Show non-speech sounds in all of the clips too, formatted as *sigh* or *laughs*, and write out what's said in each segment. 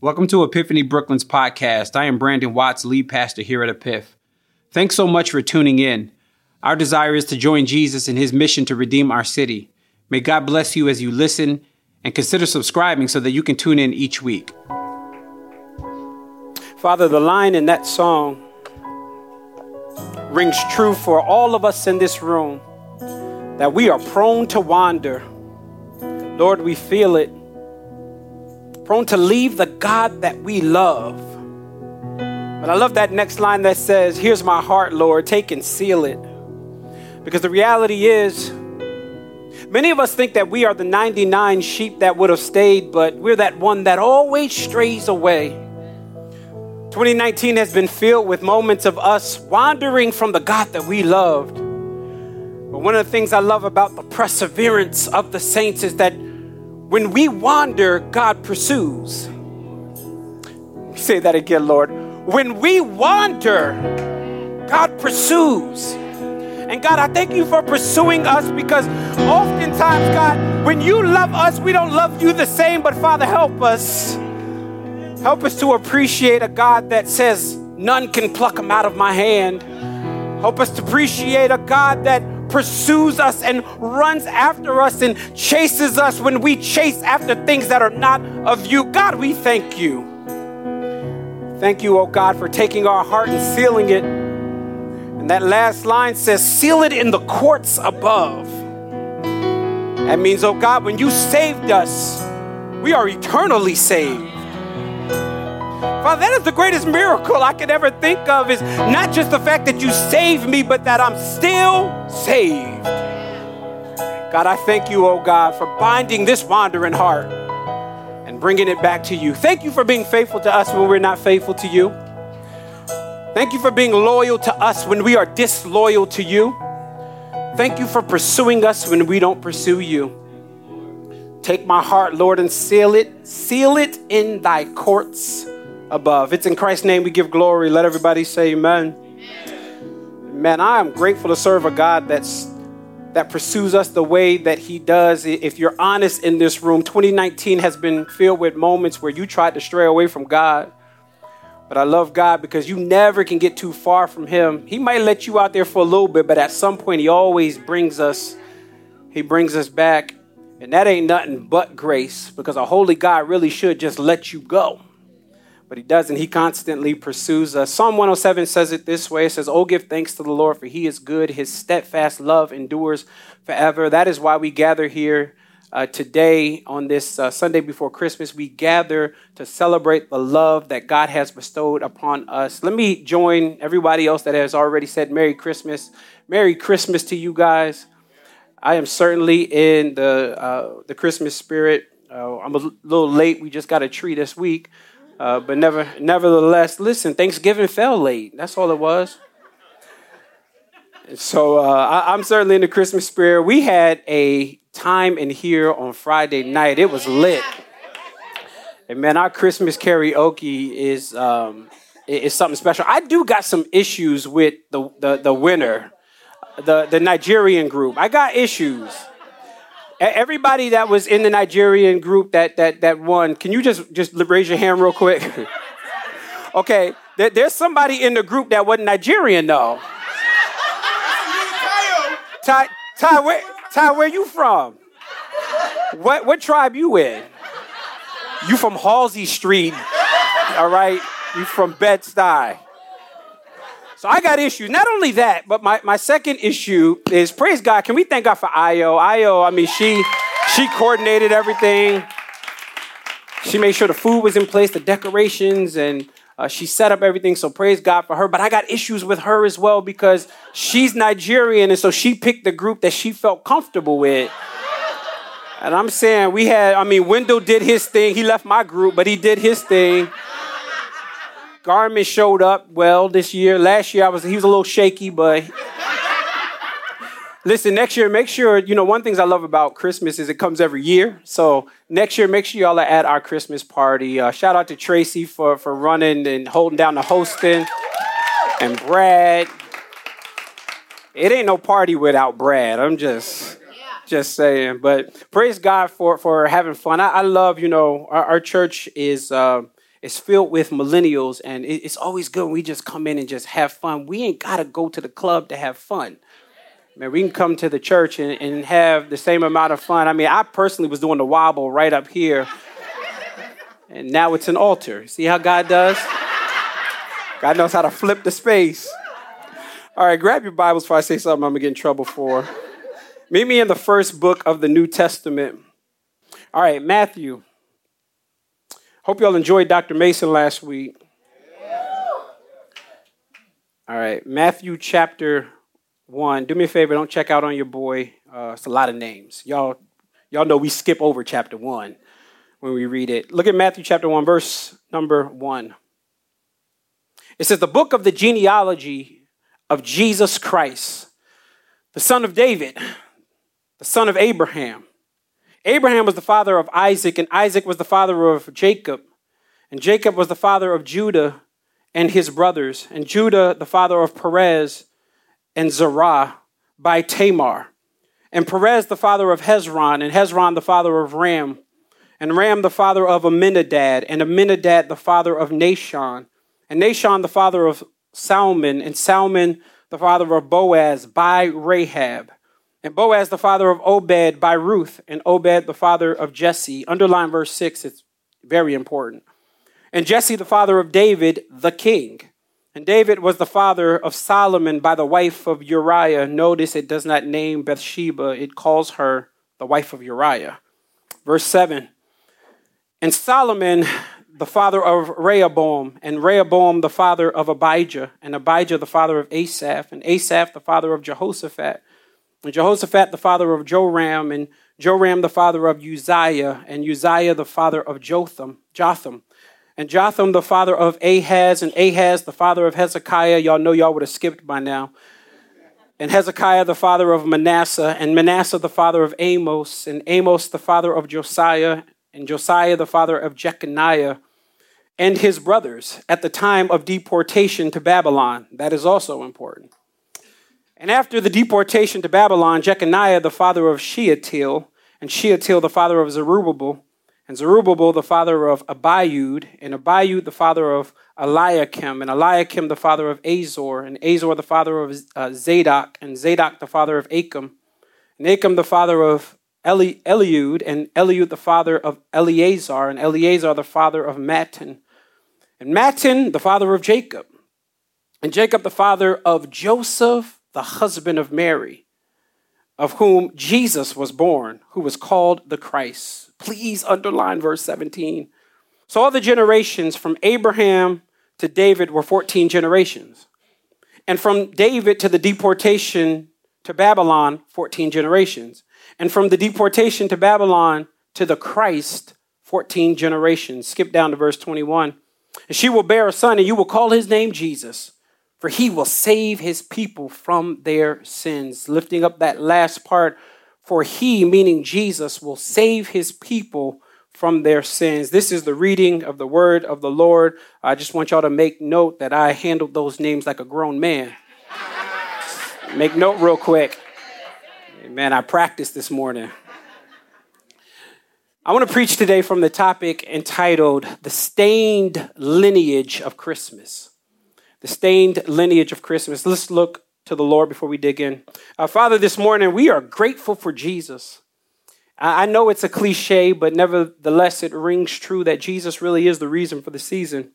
Welcome to Epiphany Brooklyn's podcast. I am Brandon Watts, lead pastor here at Epiph. Thanks so much for tuning in. Our desire is to join Jesus in his mission to redeem our city. May God bless you as you listen and consider subscribing so that you can tune in each week. Father, the line in that song rings true for all of us in this room that we are prone to wander. Lord, we feel it prone to leave the God that we love. But I love that next line that says, Here's my heart, Lord, take and seal it. Because the reality is, many of us think that we are the 99 sheep that would have stayed, but we're that one that always strays away. 2019 has been filled with moments of us wandering from the God that we loved. But one of the things I love about the perseverance of the saints is that when we wander, God pursues. Say that again, Lord. When we wander, God pursues. And God, I thank you for pursuing us because oftentimes, God, when you love us, we don't love you the same. But Father, help us. Help us to appreciate a God that says, None can pluck him out of my hand. Help us to appreciate a God that pursues us and runs after us and chases us when we chase after things that are not of you. God, we thank you. Thank you, oh God, for taking our heart and sealing it. And that last line says, seal it in the courts above. That means, oh God, when you saved us, we are eternally saved. Father, that is the greatest miracle I could ever think of is not just the fact that you saved me, but that I'm still saved. God, I thank you, oh God, for binding this wandering heart and bringing it back to you. Thank you for being faithful to us when we're not faithful to you. Thank you for being loyal to us when we are disloyal to you. Thank you for pursuing us when we don't pursue you. Take my heart, Lord, and seal it, seal it in thy courts above. It's in Christ's name we give glory. Let everybody say amen. Man, I am grateful to serve a God that's that pursues us the way that he does. If you're honest in this room, 2019 has been filled with moments where you tried to stray away from God. But I love God because you never can get too far from him. He might let you out there for a little bit, but at some point he always brings us he brings us back. And that ain't nothing but grace because a holy God really should just let you go but he doesn't. He constantly pursues us. Psalm 107 says it this way it says, Oh, give thanks to the Lord, for he is good. His steadfast love endures forever. That is why we gather here uh, today on this uh, Sunday before Christmas. We gather to celebrate the love that God has bestowed upon us. Let me join everybody else that has already said Merry Christmas. Merry Christmas to you guys. I am certainly in the, uh, the Christmas spirit. Uh, I'm a little late. We just got a tree this week. Uh, but never, nevertheless, listen, Thanksgiving fell late. That's all it was. So uh, I, am certainly in the Christmas spirit. We had a time in here on Friday night. It was lit. And man, our Christmas karaoke is um, is something special. I do got some issues with the the, the winner, the the Nigerian group. I got issues. Everybody that was in the Nigerian group that that that won, can you just just raise your hand real quick? *laughs* okay, there, there's somebody in the group that wasn't Nigerian though. Ty, Ty, where, Ty, where you from? What what tribe you in? You from Halsey Street, all right? You from Bed-Stuy. So I got issues. Not only that, but my, my second issue is praise God. Can we thank God for Io? Io, I mean, she she coordinated everything. She made sure the food was in place, the decorations, and uh, she set up everything. So praise God for her. But I got issues with her as well because she's Nigerian, and so she picked the group that she felt comfortable with. And I'm saying we had, I mean, Wendell did his thing. He left my group, but he did his thing. Garmin showed up well this year. Last year I was he was a little shaky, but listen, next year make sure you know one things I love about Christmas is it comes every year. So next year make sure y'all are at our Christmas party. Uh, shout out to Tracy for for running and holding down the hosting, and Brad. It ain't no party without Brad. I'm just just saying. But praise God for for having fun. I, I love you know our, our church is. Uh, is filled with millennials, and it's always good when we just come in and just have fun. We ain't got to go to the club to have fun. Man, we can come to the church and, and have the same amount of fun. I mean, I personally was doing the wobble right up here, and now it's an altar. See how God does? God knows how to flip the space. All right, grab your Bibles before I say something I'm gonna get in trouble for. Meet me in the first book of the New Testament. All right, Matthew. Hope y'all enjoyed Dr. Mason last week. All right, Matthew chapter 1. Do me a favor, don't check out on your boy. Uh, it's a lot of names. Y'all, y'all know we skip over chapter 1 when we read it. Look at Matthew chapter 1, verse number 1. It says, The book of the genealogy of Jesus Christ, the son of David, the son of Abraham. Abraham was the father of Isaac, and Isaac was the father of Jacob. And Jacob was the father of Judah and his brothers, and Judah the father of Perez and Zerah by Tamar. And Perez the father of Hezron, and Hezron the father of Ram, and Ram the father of Amminadab, and Amminadab the father of Nahshon, and Nahshon the father of Salmon, and Salmon the father of Boaz by Rahab. And Boaz, the father of Obed by Ruth, and Obed, the father of Jesse. Underline verse 6, it's very important. And Jesse, the father of David, the king. And David was the father of Solomon by the wife of Uriah. Notice it does not name Bathsheba, it calls her the wife of Uriah. Verse 7 And Solomon, the father of Rehoboam, and Rehoboam, the father of Abijah, and Abijah, the father of Asaph, and Asaph, the father of Jehoshaphat Jehoshaphat the father of Joram, and Joram the father of Uzziah, and Uzziah the father of Jotham, Jotham, and Jotham the father of Ahaz, and Ahaz the father of Hezekiah. Y'all know y'all would have skipped by now. And Hezekiah the father of Manasseh, and Manasseh the father of Amos, and Amos the father of Josiah, and Josiah the father of Jeconiah, and his brothers at the time of deportation to Babylon. That is also important. And after the deportation to Babylon, Jeconiah, the father of Shealtiel, and Shealtiel, the father of Zerubbabel, and Zerubbabel, the father of Abiud, and Abiud, the father of Eliakim, and Eliakim, the father of Azor, and Azor, the father of uh, Zadok, and Zadok, the father of Achim, and Achim, the father of Eli- Eliud, and Eliud, the father of Eleazar, and Eleazar, the father of Matthan, and Matthan, the father of Jacob, and Jacob, the father of Joseph, the husband of Mary, of whom Jesus was born, who was called the Christ. Please underline verse 17. So all the generations from Abraham to David were 14 generations. And from David to the deportation to Babylon, 14 generations. And from the deportation to Babylon to the Christ, 14 generations. Skip down to verse 21. And she will bear a son, and you will call his name Jesus for he will save his people from their sins. Lifting up that last part, for he, meaning Jesus, will save his people from their sins. This is the reading of the word of the Lord. I just want y'all to make note that I handled those names like a grown man. make note real quick. Man, I practiced this morning. I want to preach today from the topic entitled The Stained Lineage of Christmas the stained lineage of Christmas. Let's look to the Lord before we dig in. Uh, Father, this morning we are grateful for Jesus. I know it's a cliche, but nevertheless, it rings true that Jesus really is the reason for the season.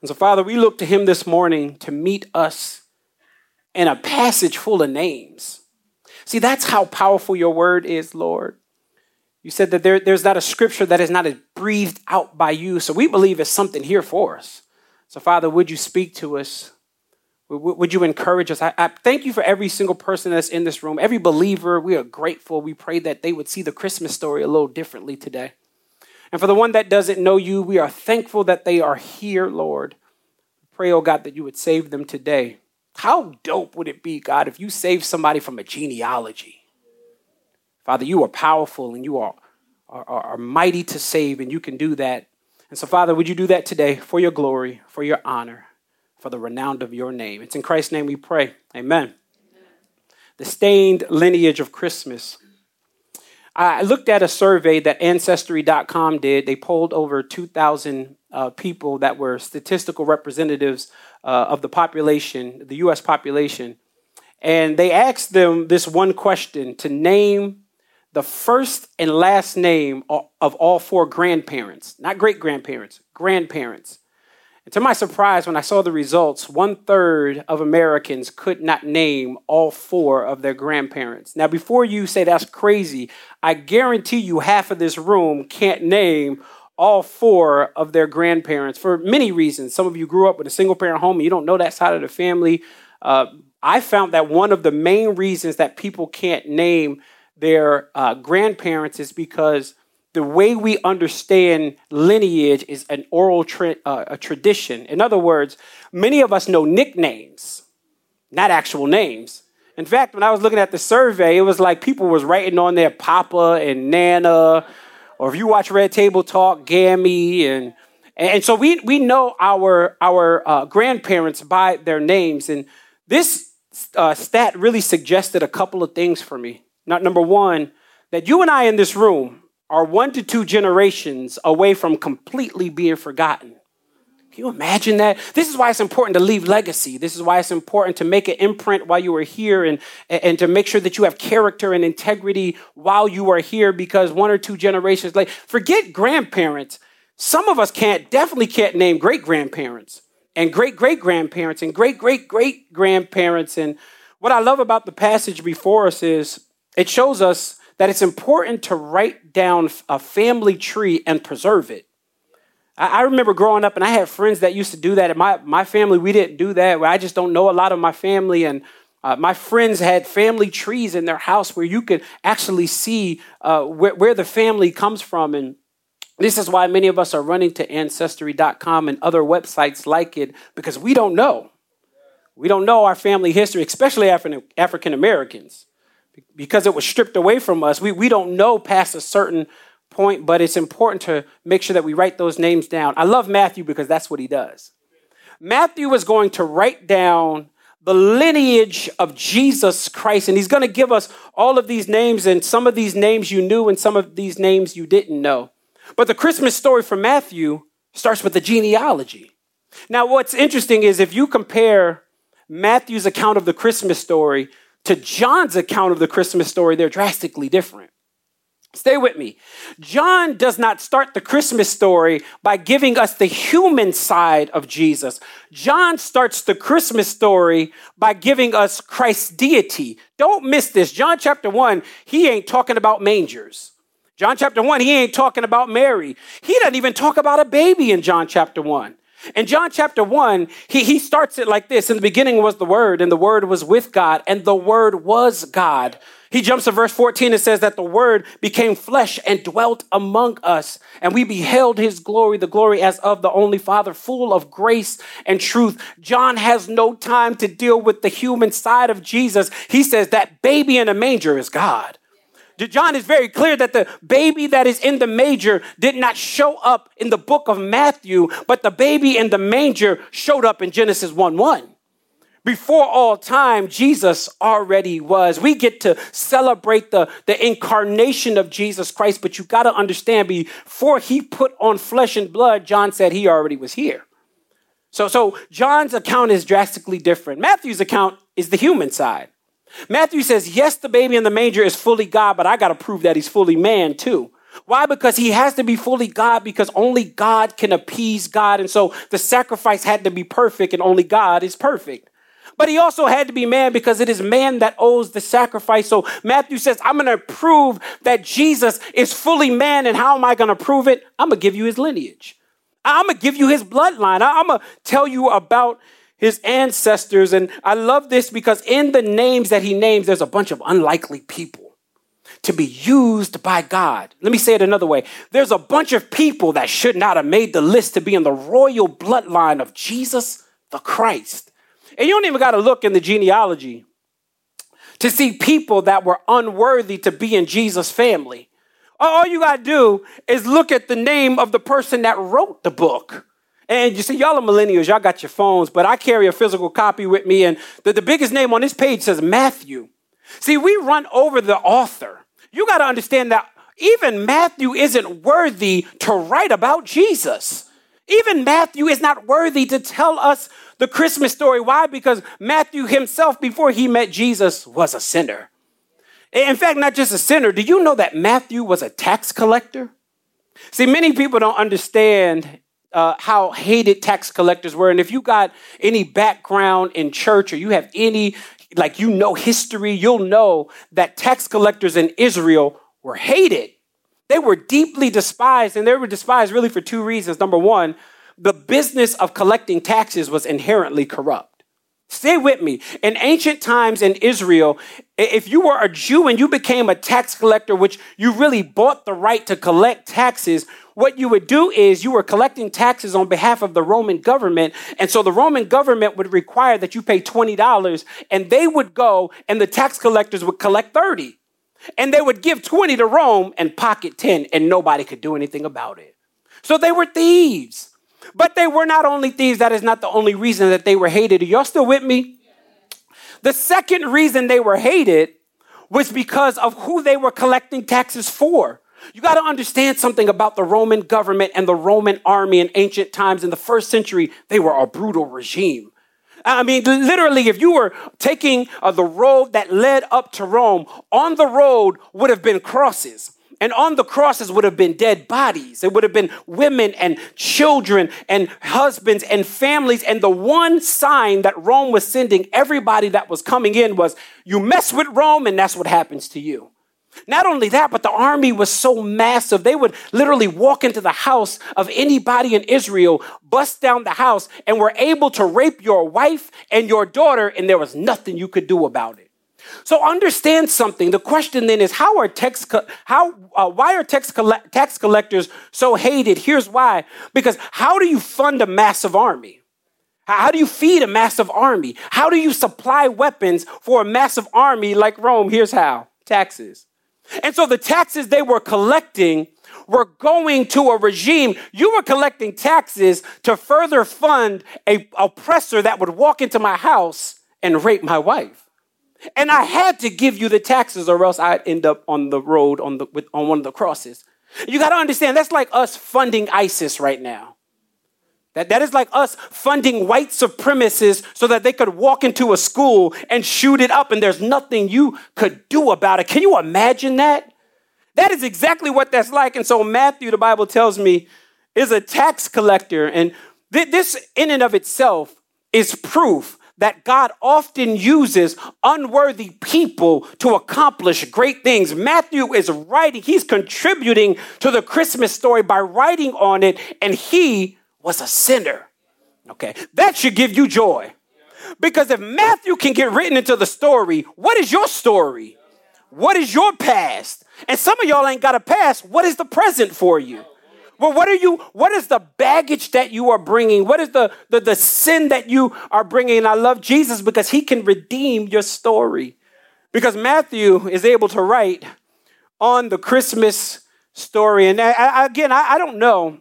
And so, Father, we look to Him this morning to meet us in a passage full of names. See, that's how powerful your word is, Lord. You said that there, there's not a scripture that is not breathed out by you. So we believe it's something here for us. So, Father, would you speak to us? Would you encourage us? I, I, thank you for every single person that's in this room, every believer. We are grateful. We pray that they would see the Christmas story a little differently today. And for the one that doesn't know you, we are thankful that they are here, Lord. Pray, oh God, that you would save them today. How dope would it be, God, if you saved somebody from a genealogy? Father, you are powerful and you are, are, are mighty to save, and you can do that and so, Father, would you do that today for your glory, for your honor, for the renown of your name? It's in Christ's name we pray. Amen. Amen. The stained lineage of Christmas. I looked at a survey that Ancestry.com did. They polled over 2,000 uh, people that were statistical representatives uh, of the population, the US population. And they asked them this one question to name the first and last name of all four grandparents, not great grandparents, grandparents. And to my surprise, when I saw the results, one third of Americans could not name all four of their grandparents. Now, before you say that's crazy, I guarantee you half of this room can't name all four of their grandparents for many reasons. Some of you grew up with a single parent home and you don't know that side of the family. Uh, I found that one of the main reasons that people can't name their uh, grandparents is because the way we understand lineage is an oral tra- uh, a tradition. In other words, many of us know nicknames, not actual names. In fact, when I was looking at the survey, it was like people was writing on their Papa and Nana, or if you watch Red Table Talk, Gammy, and and so we we know our our uh, grandparents by their names, and this uh, stat really suggested a couple of things for me. Not number one, that you and I in this room are one to two generations away from completely being forgotten. Can you imagine that? This is why it's important to leave legacy. This is why it's important to make an imprint while you are here and, and to make sure that you have character and integrity while you are here because one or two generations later, forget grandparents. Some of us can't, definitely can't name great grandparents and great great grandparents and great great great grandparents. And what I love about the passage before us is it shows us that it's important to write down a family tree and preserve it. I, remember growing up and I had friends that used to do that. In my, my family, we didn't do that. I just don't know a lot of my family. And uh, my friends had family trees in their house where you could actually see uh, where, where the family comes from. And this is why many of us are running to ancestry.com and other websites like it because we don't know. We don't know our family history, especially African Americans because it was stripped away from us, we, we don't know past a certain point, but it's important to make sure that we write those names down. I love Matthew because that's what he does. Matthew is going to write down the lineage of Jesus Christ, and he's going to give us all of these names, and some of these names you knew, and some of these names you didn't know. But the Christmas story for Matthew starts with the genealogy. Now, what's interesting is if you compare Matthew's account of the Christmas story to John's account of the Christmas story, they're drastically different. Stay with me. John does not start the Christmas story by giving us the human side of Jesus. John starts the Christmas story by giving us Christ's deity. Don't miss this. John chapter 1, he ain't talking about mangers. John chapter 1, he ain't talking about Mary. He doesn't even talk about a baby in John chapter 1. In John chapter 1, he, he starts it like this In the beginning was the Word, and the Word was with God, and the Word was God. He jumps to verse 14 and says that the Word became flesh and dwelt among us, and we beheld his glory, the glory as of the only Father, full of grace and truth. John has no time to deal with the human side of Jesus. He says that baby in a manger is God. John is very clear that the baby that is in the manger did not show up in the book of Matthew, but the baby in the manger showed up in Genesis 1 1. Before all time, Jesus already was. We get to celebrate the, the incarnation of Jesus Christ, but you got to understand before he put on flesh and blood, John said he already was here. So, so John's account is drastically different. Matthew's account is the human side. Matthew says, yes, the baby in the manger is fully God, but I got to prove that he's fully man too. Why? Because he has to be fully God because only God can appease God. And so the sacrifice had to be perfect and only God is perfect. But he also had to be man because it is man that owes the sacrifice. So Matthew says, I'm going to prove that Jesus is fully man. And how am I going to prove it? I'm going to give you his lineage. I'm going to give you his bloodline. I'm going to tell you about his ancestors. And I love this because in the names that he names, there's a bunch of unlikely people to be used by God. Let me say it another way there's a bunch of people that should not have made the list to be in the royal bloodline of Jesus the Christ. And you don't even got to look in the genealogy to see people that were unworthy to be in Jesus' family. All you got to do is look at the name of the person that wrote the book. And you see, y'all are millennials, y'all got your phones, but I carry a physical copy with me, and the, the biggest name on this page says Matthew. See, we run over the author. You got to understand that even Matthew isn't worthy to write about Jesus. Even Matthew is not worthy to tell us the Christmas story. Why? Because Matthew himself, before he met Jesus, was a sinner. In fact, not just a sinner. Do you know that Matthew was a tax collector? See, many people don't understand uh, how hated tax collectors were. And if you got any background in church or you have any, like, you know, history, you'll know that tax collectors in Israel were hated. They were deeply despised, and they were despised really for two reasons. Number one, the business of collecting taxes was inherently corrupt. Stay with me. In ancient times in Israel, if you were a Jew and you became a tax collector, which you really bought the right to collect taxes, what you would do is you were collecting taxes on behalf of the Roman government. And so the Roman government would require that you pay $20 and they would go and the tax collectors would collect 30. And they would give 20 to Rome and pocket 10, and nobody could do anything about it. So they were thieves. But they were not only thieves, that is not the only reason that they were hated. Are y'all still with me? The second reason they were hated was because of who they were collecting taxes for. You got to understand something about the Roman government and the Roman army in ancient times. In the first century, they were a brutal regime. I mean, literally, if you were taking uh, the road that led up to Rome, on the road would have been crosses. And on the crosses would have been dead bodies. It would have been women and children and husbands and families. And the one sign that Rome was sending everybody that was coming in was you mess with Rome, and that's what happens to you. Not only that, but the army was so massive, they would literally walk into the house of anybody in Israel, bust down the house, and were able to rape your wife and your daughter, and there was nothing you could do about it. So understand something. The question then is how are tax co- how uh, why are tax coll- tax collectors so hated? Here's why. Because how do you fund a massive army? How do you feed a massive army? How do you supply weapons for a massive army like Rome? Here's how. Taxes. And so the taxes they were collecting were going to a regime. You were collecting taxes to further fund a oppressor that would walk into my house and rape my wife. And I had to give you the taxes or else I'd end up on the road on the with, on one of the crosses. You got to understand that's like us funding ISIS right now. That, that is like us funding white supremacists so that they could walk into a school and shoot it up and there's nothing you could do about it. Can you imagine that? That is exactly what that's like. And so, Matthew, the Bible tells me, is a tax collector. And th- this, in and of itself, is proof that God often uses unworthy people to accomplish great things. Matthew is writing, he's contributing to the Christmas story by writing on it, and he was a sinner. Okay, that should give you joy. Because if Matthew can get written into the story, what is your story? What is your past? And some of y'all ain't got a past. What is the present for you? Well, what are you, what is the baggage that you are bringing? What is the, the, the sin that you are bringing? And I love Jesus because he can redeem your story. Because Matthew is able to write on the Christmas story. And I, I, again, I, I don't know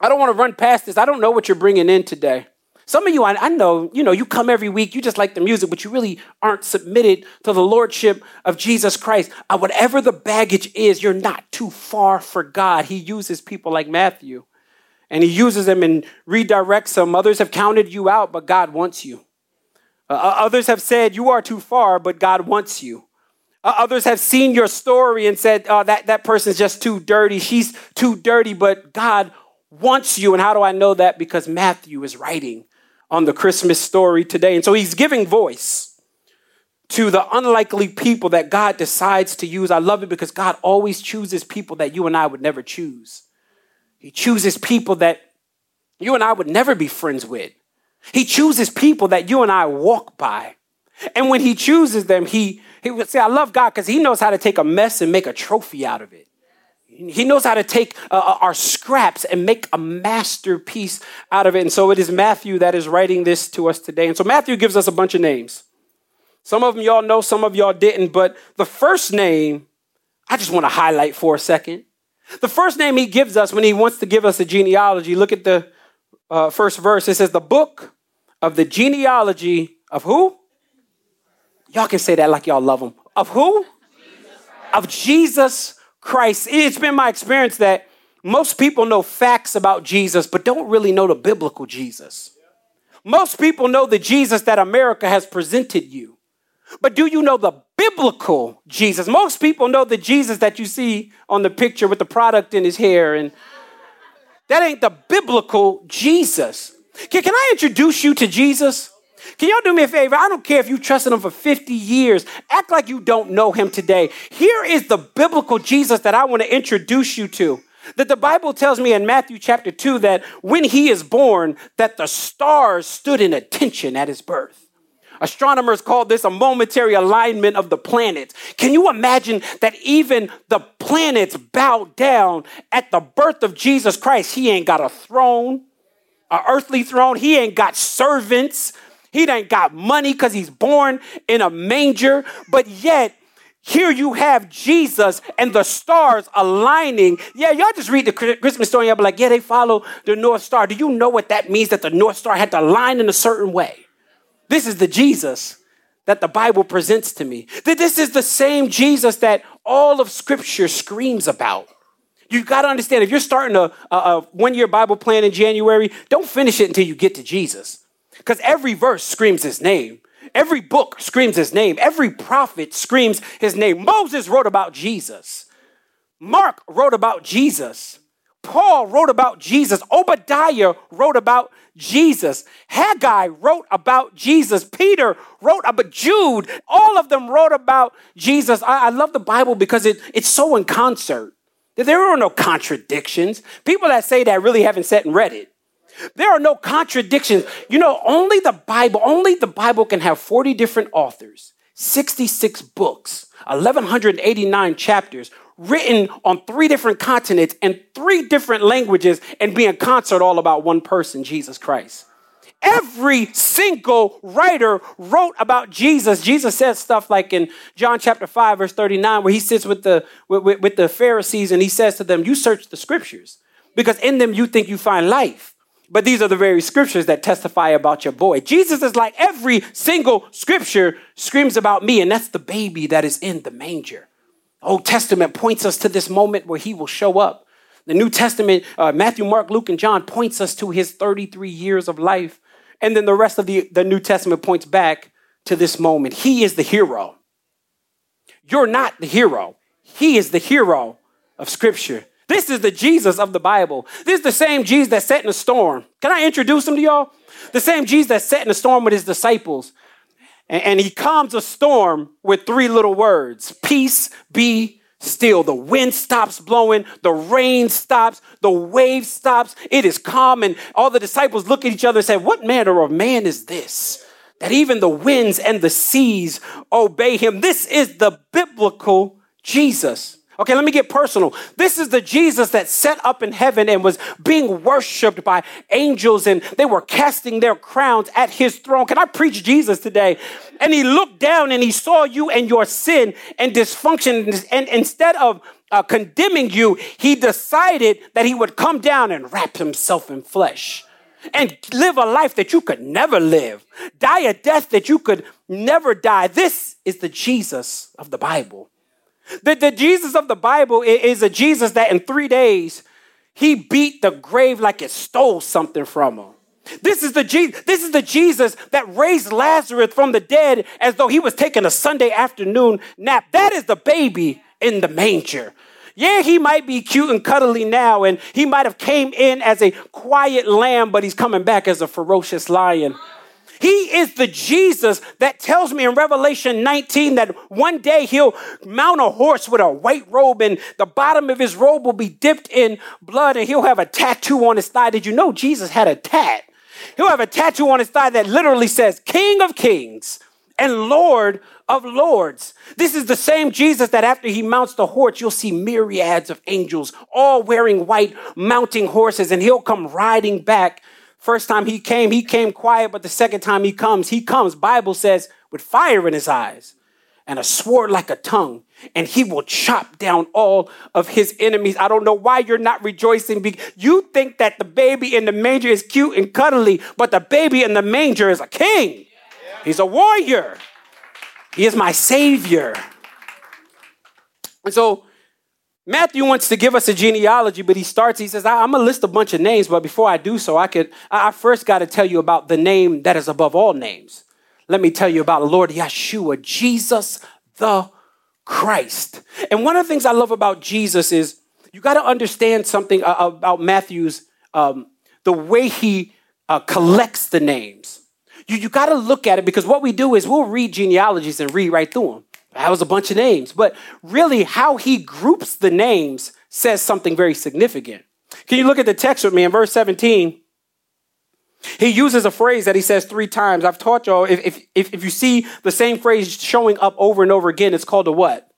I don't want to run past this. I don't know what you're bringing in today. Some of you, I, I, know, you know, you come every week, you just like the music, but you really aren't submitted to the lordship of Jesus Christ. Uh, whatever the baggage is, you're not too far for God. He uses people like Matthew, and he uses them and redirects them. Others have counted you out, but God wants you. Uh, uh others have said you are too far, but God wants you. Uh, others have seen your story and said, oh, that, that person's just too dirty. She's too dirty, but God wants you. And how do I know that? Because Matthew is writing on the Christmas story today. And so he's giving voice to the unlikely people that God decides to use. I love it because God always chooses people that you and I would never choose. He chooses people that you and I would never be friends with. He chooses people that you and I walk by. And when he chooses them, he, he would say, I love God because he knows how to take a mess and make a trophy out of it. He knows how to take uh, uh, our scraps and make a masterpiece out of it. And so it is Matthew that is writing this to us today. And so Matthew gives us a bunch of names. Some of them y'all know, some of y'all didn't. But the first name, I just want to highlight for a second. The first name he gives us when he wants to give us a genealogy, look at the uh, first verse. It says, The book of the genealogy of who? Y'all can say that like y'all love him. Of who? Jesus of Jesus Christ. It's been my experience that most people know facts about Jesus, but don't really know the biblical Jesus. Most people know the Jesus that America has presented you. But do you know the biblical Jesus? Most people know the Jesus that you see on the picture with the product in his hair, and that ain't the biblical Jesus. Can, can I introduce you to Jesus? Can y'all do me a favor? I don't care if you trusted him for 50 years. Act like you don't know him today. Here is the biblical Jesus that I want to introduce you to. That the Bible tells me in Matthew chapter 2 that when he is born, that the stars stood in attention at his birth. Astronomers call this a momentary alignment of the planets. Can you imagine that even the planets bowed down at the birth of Jesus Christ? He ain't got a throne, an earthly throne. He ain't got servants. He ain't got money because he's born in a manger. But yet, here you have Jesus and the stars aligning. Yeah, y'all just read the Christmas story. Y'all be like, yeah, they follow the North Star. Do you know what that means that the North Star had to align in a certain way? This is the Jesus that the Bible presents to me. That this is the same Jesus that all of Scripture screams about. You've got to understand if you're starting a, a, a one year Bible plan in January, don't finish it until you get to Jesus. Because every verse screams his name. Every book screams his name. Every prophet screams his name. Moses wrote about Jesus. Mark wrote about Jesus. Paul wrote about Jesus. Obadiah wrote about Jesus. Haggai wrote about Jesus. Peter wrote about Jude. All of them wrote about Jesus. I, I love the Bible because it, it's so in concert. That there are no contradictions. People that say that really haven't sat and read it. There are no contradictions. You know, only the Bible, only the Bible can have 40 different authors, 66 books, 1189 chapters written on three different continents and three different languages and be in concert all about one person, Jesus Christ. Every single writer wrote about Jesus. Jesus says stuff like in John chapter 5, verse 39, where he sits with the, with, with the Pharisees and he says to them, You search the scriptures because in them you think you find life. But these are the very scriptures that testify about your boy. Jesus is like every single scripture screams about me, and that's the baby that is in the manger. Old Testament points us to this moment where he will show up. The New Testament, uh, Matthew, Mark, Luke, and John points us to his 33 years of life. And then the rest of the, the New Testament points back to this moment. He is the hero. You're not the hero. He is the hero of Scripture. This is the Jesus of the Bible. This is the same Jesus that sat in a storm. Can I introduce him to y'all? The same Jesus that sat in a storm with his disciples. And, and he calms a storm with three little words Peace be still. The wind stops blowing, the rain stops, the wave stops. It is calm. And all the disciples look at each other and say, What manner of man is this? That even the winds and the seas obey him. This is the biblical Jesus. Okay, let me get personal. This is the Jesus that set up in heaven and was being worshiped by angels, and they were casting their crowns at his throne. Can I preach Jesus today? And he looked down and he saw you and your sin and dysfunction. And instead of uh, condemning you, he decided that he would come down and wrap himself in flesh and live a life that you could never live, die a death that you could never die. This is the Jesus of the Bible. The, the Jesus of the Bible is a Jesus that in three days, he beat the grave like it stole something from him. This is the Jesus, this is the Jesus that raised Lazarus from the dead as though he was taking a Sunday afternoon nap. That is the baby in the manger. Yeah, he might be cute and cuddly now, and he might have came in as a quiet lamb, but he's coming back as a ferocious lion. He is the Jesus that tells me in Revelation 19 that one day he'll mount a horse with a white robe and the bottom of his robe will be dipped in blood and he'll have a tattoo on his thigh. Did you know Jesus had a tat? He'll have a tattoo on his thigh that literally says King of Kings and Lord of Lords. This is the same Jesus that after he mounts the horse, you'll see myriads of angels all wearing white, mounting horses, and he'll come riding back First time he came, he came quiet, but the second time he comes, he comes, Bible says, with fire in his eyes and a sword like a tongue, and he will chop down all of his enemies. I don't know why you're not rejoicing. You think that the baby in the manger is cute and cuddly, but the baby in the manger is a king. He's a warrior. He is my savior. And so Matthew wants to give us a genealogy, but he starts, he says, I'm going to list a bunch of names, but before I do so, I could, I first got to tell you about the name that is above all names. Let me tell you about Lord Yeshua, Jesus the Christ. And one of the things I love about Jesus is you got to understand something about Matthew's, um, the way he uh, collects the names. You, you got to look at it because what we do is we'll read genealogies and read right through them. That was a bunch of names. But really, how he groups the names says something very significant. Can you look at the text with me in verse 17? He uses a phrase that he says three times. I've taught y'all if, if, if you see the same phrase showing up over and over again, it's called a what?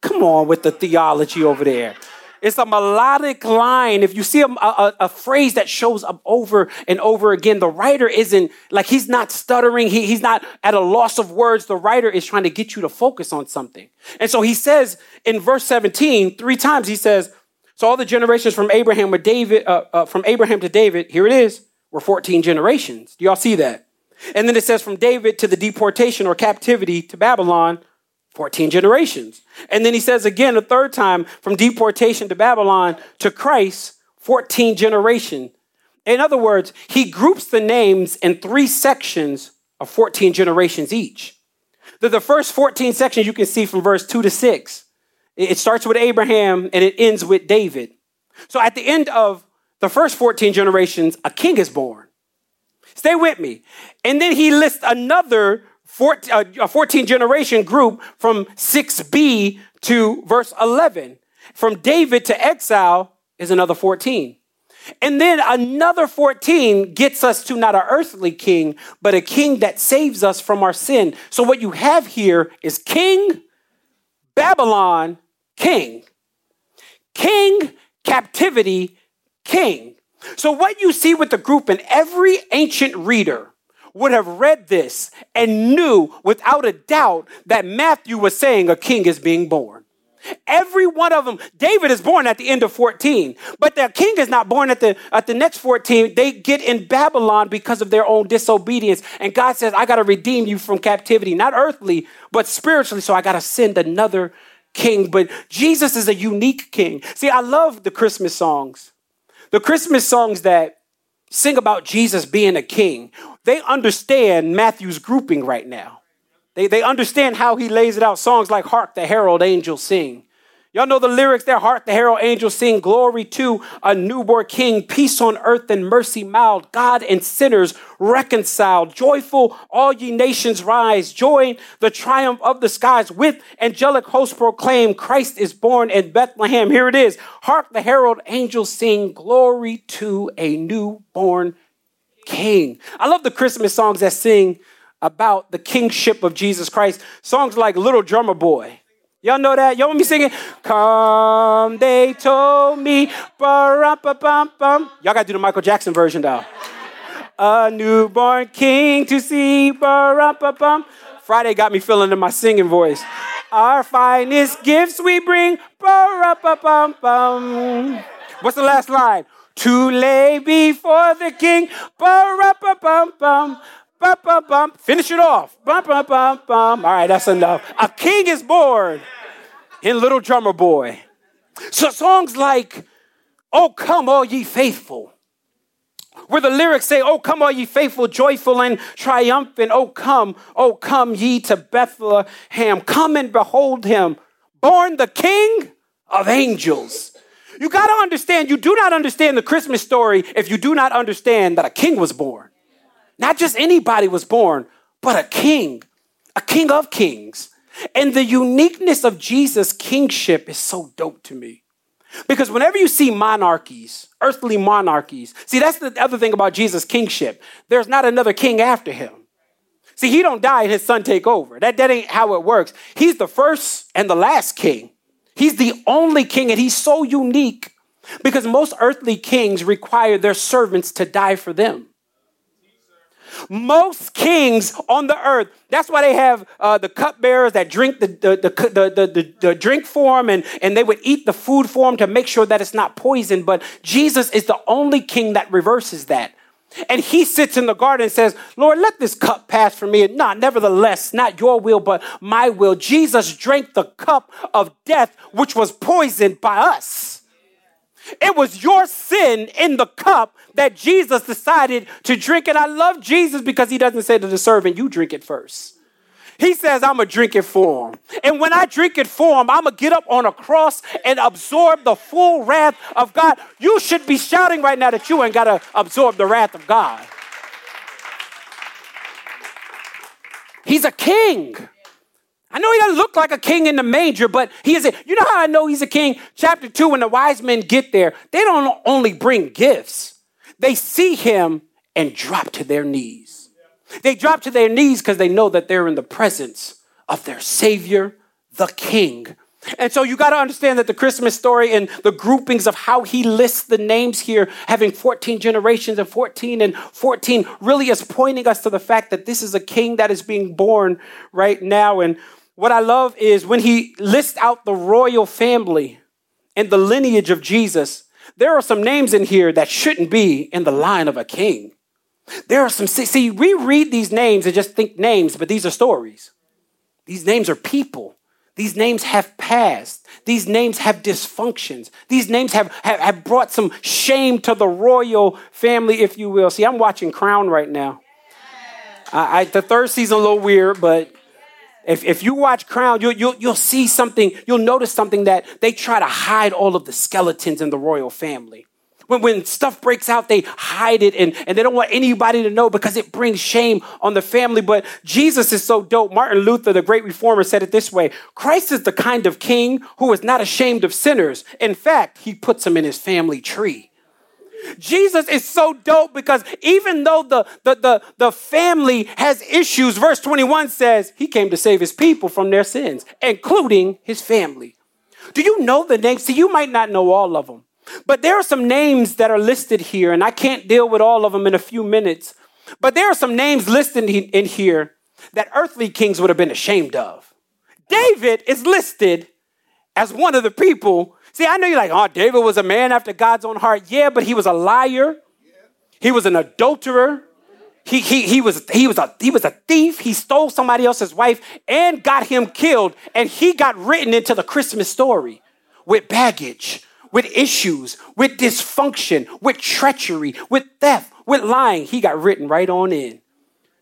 Come on with the theology over there. It's a melodic line. If you see a, a, a, phrase that shows up over and over again, the writer isn't like he's not stuttering. He, he's not at a loss of words. The writer is trying to get you to focus on something. And so he says in verse 17, three times, he says, So all the generations from Abraham were David, uh, uh, from Abraham to David, here it is, were 14 generations. Do y'all see that? And then it says from David to the deportation or captivity to Babylon, 14 generations. And then he says again a third time from deportation to Babylon to Christ, 14 generation. In other words, he groups the names in three sections of 14 generations each. The, the first 14 sections you can see from verse 2 to 6. It starts with Abraham and it ends with David. So at the end of the first 14 generations, a king is born. Stay with me. And then he lists another 14, uh, a 14 generation group from 6b to verse 11. From David to exile is another 14. And then another 14 gets us to not an earthly king, but a king that saves us from our sin. So what you have here is king, Babylon, king. King, captivity, king. So what you see with the group and every ancient reader would have read this and knew without a doubt that Matthew was saying a king is being born. Every one of them, David is born at the end of 14, but the king is not born at the at the next 14. They get in Babylon because of their own disobedience. And God says, I got to redeem you from captivity, not earthly, but spiritually. So I got to send another king. But Jesus is a unique king. See, I love the Christmas songs. The Christmas songs that sing about Jesus being a king they understand Matthew's grouping right now. They, they understand how he lays it out. Songs like Hark the Herald Angels Sing. Y'all know the lyrics there. Hark the Herald Angels Sing. Glory to a newborn King. Peace on earth and mercy mild. God and sinners reconciled. Joyful, all ye nations rise. Join the triumph of the skies. With angelic hosts proclaim Christ is born in Bethlehem. Here it is. Hark the Herald Angels Sing. Glory to a newborn king. I love the Christmas songs that sing about the kingship of Jesus Christ. Songs like Little Drummer Boy. Y'all know that? Y'all want me singing? Come, they told me. Y'all got to do the Michael Jackson version, though. A newborn king to see. Friday got me feeling in my singing voice. Our finest gifts we bring. What's the last line? To lay before the king. Finish it off. Bum-bum-bum-bum. All right, that's enough. A king is born in Little Drummer Boy. So songs like, Oh, come, all ye faithful. Where the lyrics say, Oh, come, all ye faithful, joyful and triumphant. Oh, come, oh, come ye to Bethlehem. Come and behold him, born the King of angels. You got to understand, you do not understand the Christmas story if you do not understand that a king was born. Not just anybody was born, but a king, a king of kings. And the uniqueness of Jesus' kingship is so dope to me. Because whenever you see monarchies, earthly monarchies, see, that's the other thing about Jesus' kingship. There's not another king after him. See, he don't die and his son take over. That, that ain't how it works. He's the first and the last king. He's the only king, and he's so unique because most earthly kings require their servants to die for them. Most kings on the earth, that's why they have uh, the cupbearers that drink the, the, the, the, the, drink for them and, and they would eat the food for them to make sure that it's not poison. But Jesus is the only king that reverses that. And he sits in the garden and says, Lord, let this cup pass from me. Not, nevertheless, not your will, but my will. Jesus drank the cup of death, which was poisoned by us. It was your sin in the cup that Jesus decided to drink. And I love Jesus because he doesn't say to the servant, You drink it first. He says, I'm going to drink it for him. And when I drink it for him, I'm going to get up on a cross and absorb the full wrath of God. You should be shouting right now that you ain't got to absorb the wrath of God. He's a king. I know he doesn't look like a king in the manger, but he is. A, you know how I know he's a king? Chapter 2, when the wise men get there, they don't only bring gifts, they see him and drop to their knees. They drop to their knees because they know that they're in the presence of their Savior, the King. And so you got to understand that the Christmas story and the groupings of how he lists the names here, having 14 generations and 14 and 14, really is pointing us to the fact that this is a king that is being born right now. And what I love is when he lists out the royal family and the lineage of Jesus, there are some names in here that shouldn't be in the line of a king. There are some, see, we read these names and just think names, but these are stories. These names are people. These names have passed. These names have dysfunctions. These names have, have, have brought some shame to the royal family, if you will. See, I'm watching Crown right now. I, I, the third season a little weird, but if, if you watch Crown, you'll, you'll, you'll see something, you'll notice something that they try to hide all of the skeletons in the royal family. When, when stuff breaks out, they hide it and, and they don't want anybody to know because it brings shame on the family. But Jesus is so dope. Martin Luther, the great reformer, said it this way Christ is the kind of king who is not ashamed of sinners. In fact, he puts them in his family tree. Jesus is so dope because even though the, the, the, the, family has issues, verse 21 says he came to save his people from their sins, including his family. Do you know the names? See, you might not know all of them. But there are some names that are listed here, and I can't deal with all of them in a few minutes. But there are some names listed in here that earthly kings would have been ashamed of. David is listed as one of the people. See, I know you're like, oh, David was a man after God's own heart. Yeah, but he was a liar. He was an adulterer. He, he, he, was, he, was a, he was a thief. He stole somebody else's wife and got him killed. And he got written into the Christmas story with baggage, with issues, with dysfunction, with treachery, with theft, with lying. He got written right on in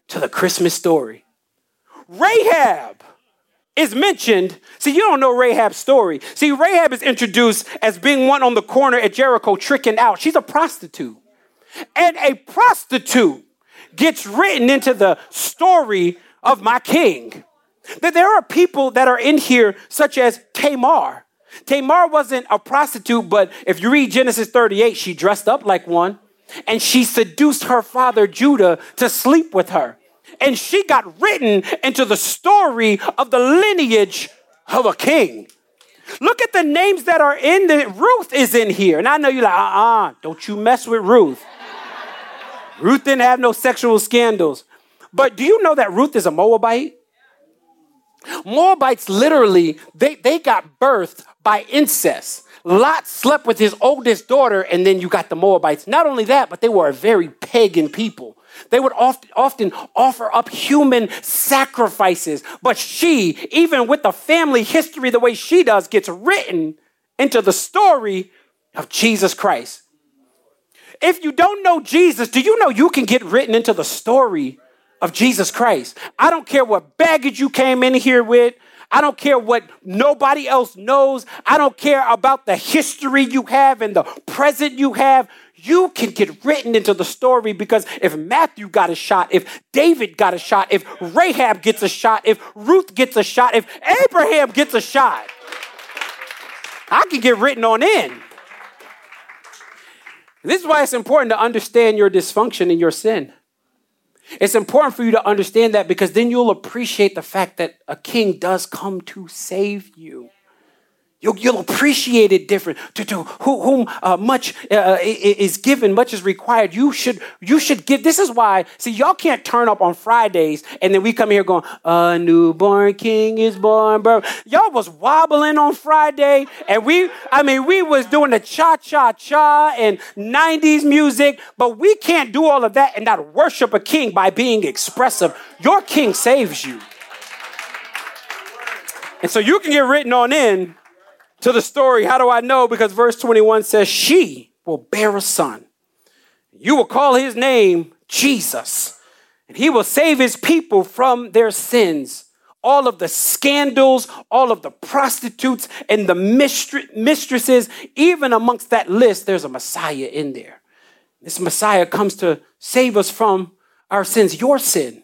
to the Christmas story. Rahab is mentioned. See, you don't know Rahab's story. See, Rahab is introduced as being one on the corner at Jericho tricking out. She's a prostitute. And a prostitute gets written into the story of my king. That there are people that are in here, such as Tamar. Tamar wasn't a prostitute, but if you read Genesis 38, she dressed up like one and she seduced her father Judah to sleep with her. And she got written into the story of the lineage of a king. Look at the names that are in the Ruth is in here. And I know you're like, uh-uh, don't you mess with Ruth. Ruth didn't have no sexual scandals. But do you know that Ruth is a Moabite? Moabites literally, they, they got birthed by incest. Lot slept with his oldest daughter, and then you got the Moabites. Not only that, but they were a very pagan people. They would often, often offer up human sacrifices. But she, even with the family history the way she does, gets written into the story of Jesus Christ. If you don't know Jesus, do you know you can get written into the story of Jesus Christ? I don't care what baggage you came in here with. I don't care what nobody else knows. I don't care about the history you have and the present you have. You can get written into the story because if Matthew got a shot, if David got a shot, if Rahab gets a shot, if Ruth gets a shot, if Abraham gets a shot, I can get written on in. This is why it's important to understand your dysfunction and your sin. It's important for you to understand that because then you'll appreciate the fact that a king does come to save you. You'll, you'll appreciate it different. To, to whom uh, much uh, is given, much is required. You should you should give. This is why. See, y'all can't turn up on Fridays and then we come here going, "A newborn king is born." Bro, y'all was wobbling on Friday, and we, I mean, we was doing the cha cha cha and '90s music, but we can't do all of that and not worship a king by being expressive. Your king saves you. And so you can get written on in to the story. How do I know? Because verse 21 says, She will bear a son. You will call his name Jesus, and he will save his people from their sins. All of the scandals, all of the prostitutes, and the mistresses, even amongst that list, there's a Messiah in there. This Messiah comes to save us from our sins, your sin.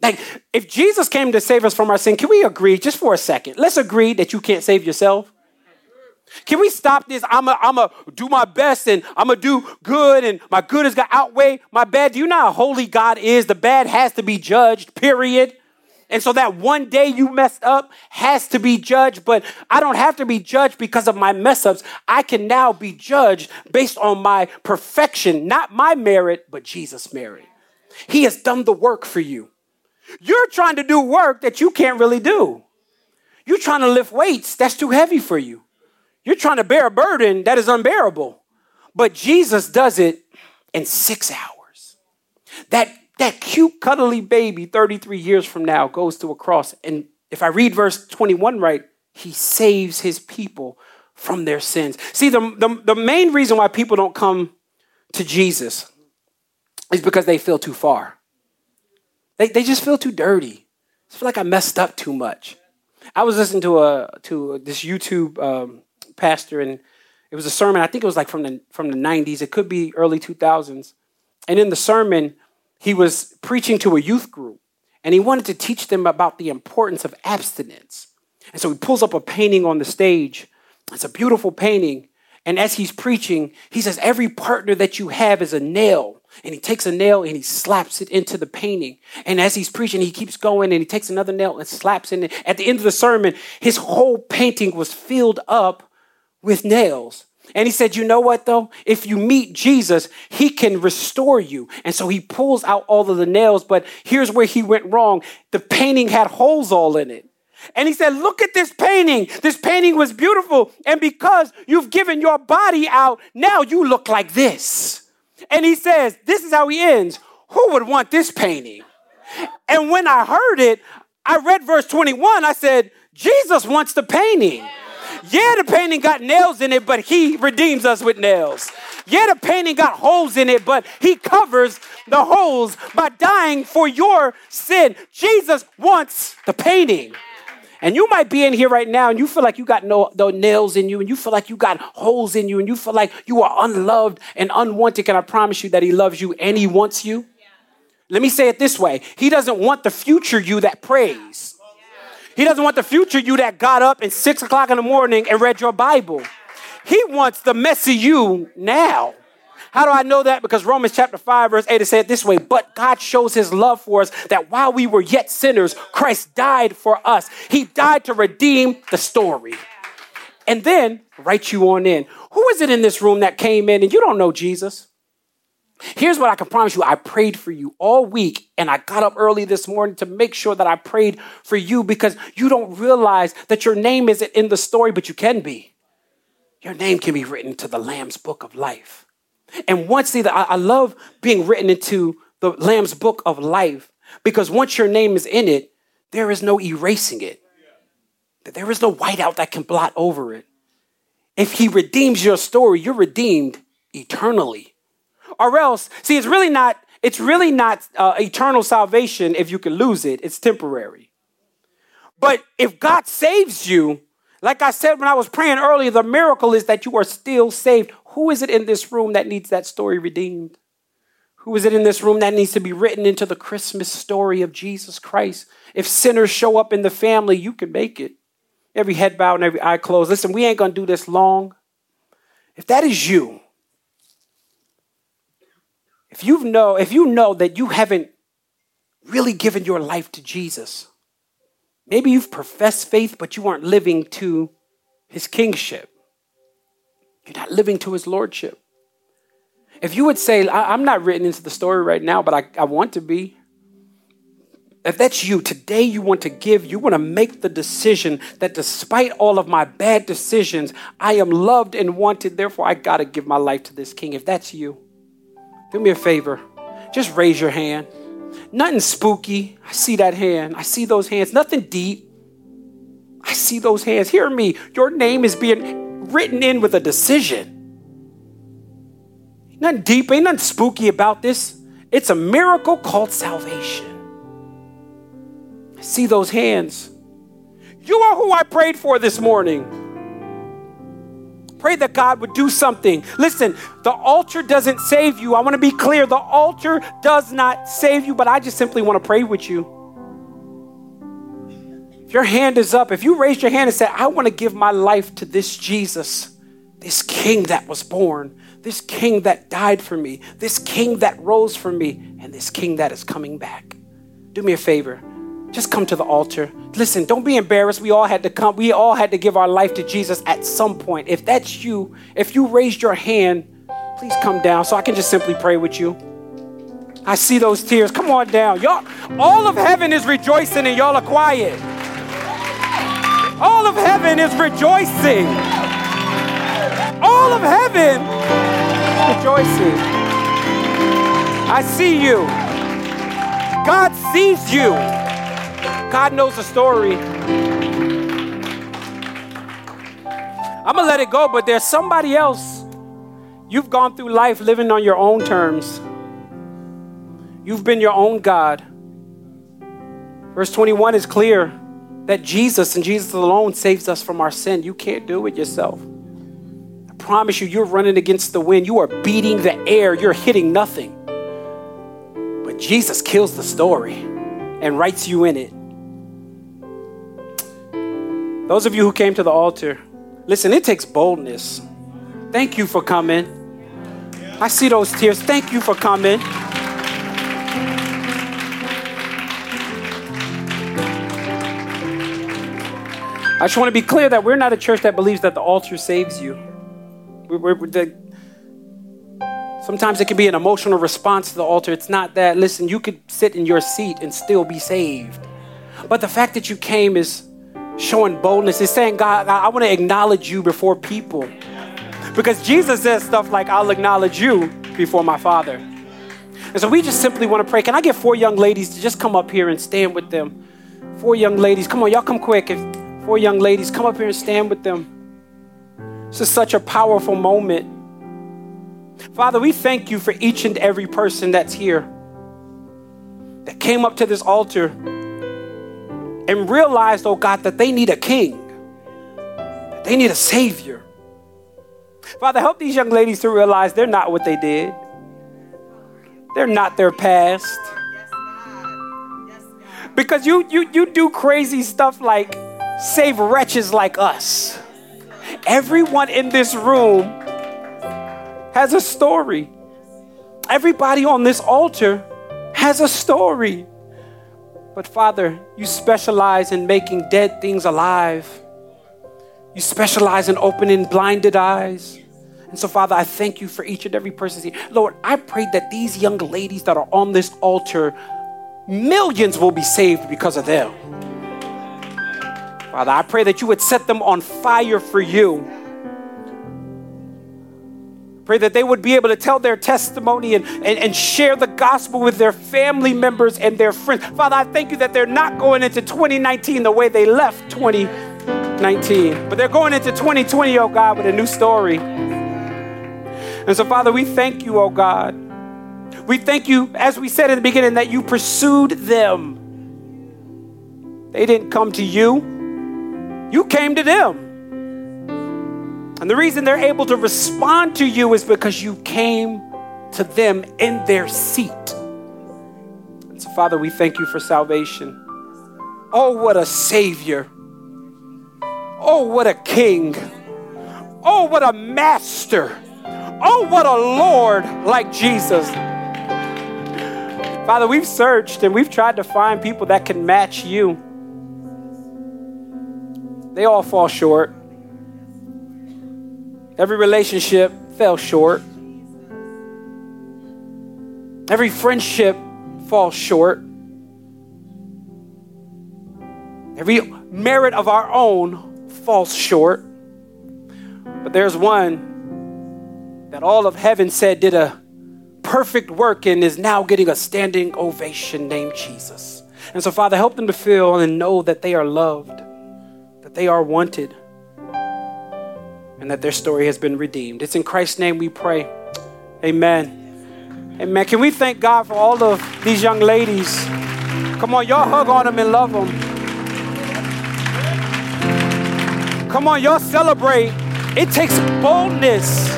Like, if Jesus came to save us from our sin, can we agree just for a second? Let's agree that you can't save yourself. Can we stop this? I'm going to do my best and I'm going to do good and my good is going to outweigh my bad. Do you know how holy God is? The bad has to be judged, period. And so that one day you messed up has to be judged, but I don't have to be judged because of my mess ups. I can now be judged based on my perfection, not my merit, but Jesus' merit. He has done the work for you. You're trying to do work that you can't really do. You're trying to lift weights that's too heavy for you. You're trying to bear a burden that is unbearable. But Jesus does it in six hours. That, that cute, cuddly baby 33 years from now goes to a cross. And if I read verse 21 right, he saves his people from their sins. See, the, the, the main reason why people don't come to Jesus is because they feel too far. They, they just feel too dirty. I feel like I messed up too much. I was listening to a to this YouTube um, pastor, and it was a sermon. I think it was like from the from the '90s. It could be early 2000s. And in the sermon, he was preaching to a youth group, and he wanted to teach them about the importance of abstinence. And so he pulls up a painting on the stage. It's a beautiful painting. And as he's preaching, he says, Every partner that you have is a nail and he takes a nail and he slaps it into the painting. And as he's preaching, he keeps going and he takes another nail and slaps it. At the end of the sermon, his whole painting was filled up with nails. And he said, You know what, though? If you meet Jesus, he can restore you. And so he pulls out all of the nails, but here's where he went wrong the painting had holes all in it. And he said, Look at this painting. This painting was beautiful. And because you've given your body out, now you look like this. And he says, This is how he ends. Who would want this painting? And when I heard it, I read verse 21. I said, Jesus wants the painting. Yeah, the painting got nails in it, but he redeems us with nails. Yeah, the painting got holes in it, but he covers the holes by dying for your sin. Jesus wants the painting. And you might be in here right now and you feel like you got no, no nails in you and you feel like you got holes in you and you feel like you are unloved and unwanted. Can I promise you that He loves you and He wants you? Yeah. Let me say it this way He doesn't want the future you that prays. He doesn't want the future you that got up at six o'clock in the morning and read your Bible. He wants the messy you now. How do I know that? Because Romans chapter 5, verse 8 is said this way But God shows his love for us that while we were yet sinners, Christ died for us. He died to redeem the story. And then write you on in. Who is it in this room that came in and you don't know Jesus? Here's what I can promise you I prayed for you all week, and I got up early this morning to make sure that I prayed for you because you don't realize that your name isn't in the story, but you can be. Your name can be written to the Lamb's book of life. And once, see, I, I love being written into the Lamb's book of life because once your name is in it, there is no erasing it. There is no whiteout that can blot over it. If he redeems your story, you're redeemed eternally. Or else, see, it's really not, it's really not uh, eternal salvation if you can lose it. It's temporary. But if God saves you, like I said when I was praying earlier, the miracle is that you are still saved. Who is it in this room that needs that story redeemed? Who is it in this room that needs to be written into the Christmas story of Jesus Christ? If sinners show up in the family, you can make it. Every head bowed and every eye closed. Listen, we ain't going to do this long. If that is you, if you know, if you know that you haven't really given your life to Jesus, maybe you've professed faith, but you aren't living to his kingship. You're not living to his lordship. If you would say, I'm not written into the story right now, but I, I want to be. If that's you, today you want to give, you want to make the decision that despite all of my bad decisions, I am loved and wanted. Therefore, I got to give my life to this king. If that's you, do me a favor. Just raise your hand. Nothing spooky. I see that hand. I see those hands. Nothing deep. I see those hands. Hear me. Your name is being written in with a decision. Nothing deep, ain't nothing spooky about this. It's a miracle called salvation. See those hands. You are who I prayed for this morning. Pray that God would do something. Listen, the altar doesn't save you. I want to be clear. The altar does not save you, but I just simply want to pray with you. If your hand is up, if you raise your hand and say, I want to give my life to this Jesus, this King that was born, this King that died for me, this King that rose for me, and this King that is coming back, do me a favor just come to the altar. Listen, don't be embarrassed. We all had to come. We all had to give our life to Jesus at some point. If that's you, if you raised your hand, please come down so I can just simply pray with you. I see those tears. Come on down. Y'all, all of heaven is rejoicing and y'all are quiet. All of heaven is rejoicing. All of heaven rejoicing. I see you. God sees you. God knows the story. I'm going to let it go, but there's somebody else. You've gone through life living on your own terms. You've been your own God. Verse 21 is clear that Jesus and Jesus alone saves us from our sin. You can't do it yourself. I promise you, you're running against the wind. You are beating the air. You're hitting nothing. But Jesus kills the story and writes you in it. Those of you who came to the altar, listen, it takes boldness. Thank you for coming. I see those tears. Thank you for coming. I just want to be clear that we're not a church that believes that the altar saves you. We're, we're, the, sometimes it can be an emotional response to the altar. It's not that. Listen, you could sit in your seat and still be saved. But the fact that you came is showing boldness. It's saying, God, I want to acknowledge you before people. Because Jesus says stuff like, I'll acknowledge you before my Father. And so we just simply want to pray. Can I get four young ladies to just come up here and stand with them? Four young ladies. Come on, y'all come quick. If four young ladies, come up here and stand with them. This is such a powerful moment. Father, we thank you for each and every person that's here that came up to this altar and realized, oh God, that they need a king, that they need a savior. Father, help these young ladies to realize they're not what they did, they're not their past. Because you, you, you do crazy stuff like save wretches like us. Everyone in this room has a story. Everybody on this altar has a story. But Father, you specialize in making dead things alive. You specialize in opening blinded eyes. And so, Father, I thank you for each and every person here. Lord, I pray that these young ladies that are on this altar, millions will be saved because of them. Father, I pray that you would set them on fire for you. Pray that they would be able to tell their testimony and, and, and share the gospel with their family members and their friends. Father, I thank you that they're not going into 2019 the way they left 2019, but they're going into 2020, oh God, with a new story. And so, Father, we thank you, oh God. We thank you, as we said in the beginning, that you pursued them. They didn't come to you, you came to them. And the reason they're able to respond to you is because you came to them in their seat. And so, Father, we thank you for salvation. Oh, what a Savior. Oh, what a King. Oh, what a Master. Oh, what a Lord like Jesus. Father, we've searched and we've tried to find people that can match you. They all fall short. Every relationship fell short. Every friendship falls short. Every merit of our own falls short. But there's one that all of heaven said did a perfect work and is now getting a standing ovation named Jesus. And so, Father, help them to feel and know that they are loved, they are wanted, and that their story has been redeemed. It's in Christ's name we pray. Amen. Amen. Can we thank God for all of these young ladies? Come on, y'all hug on them and love them. Come on, y'all celebrate. It takes boldness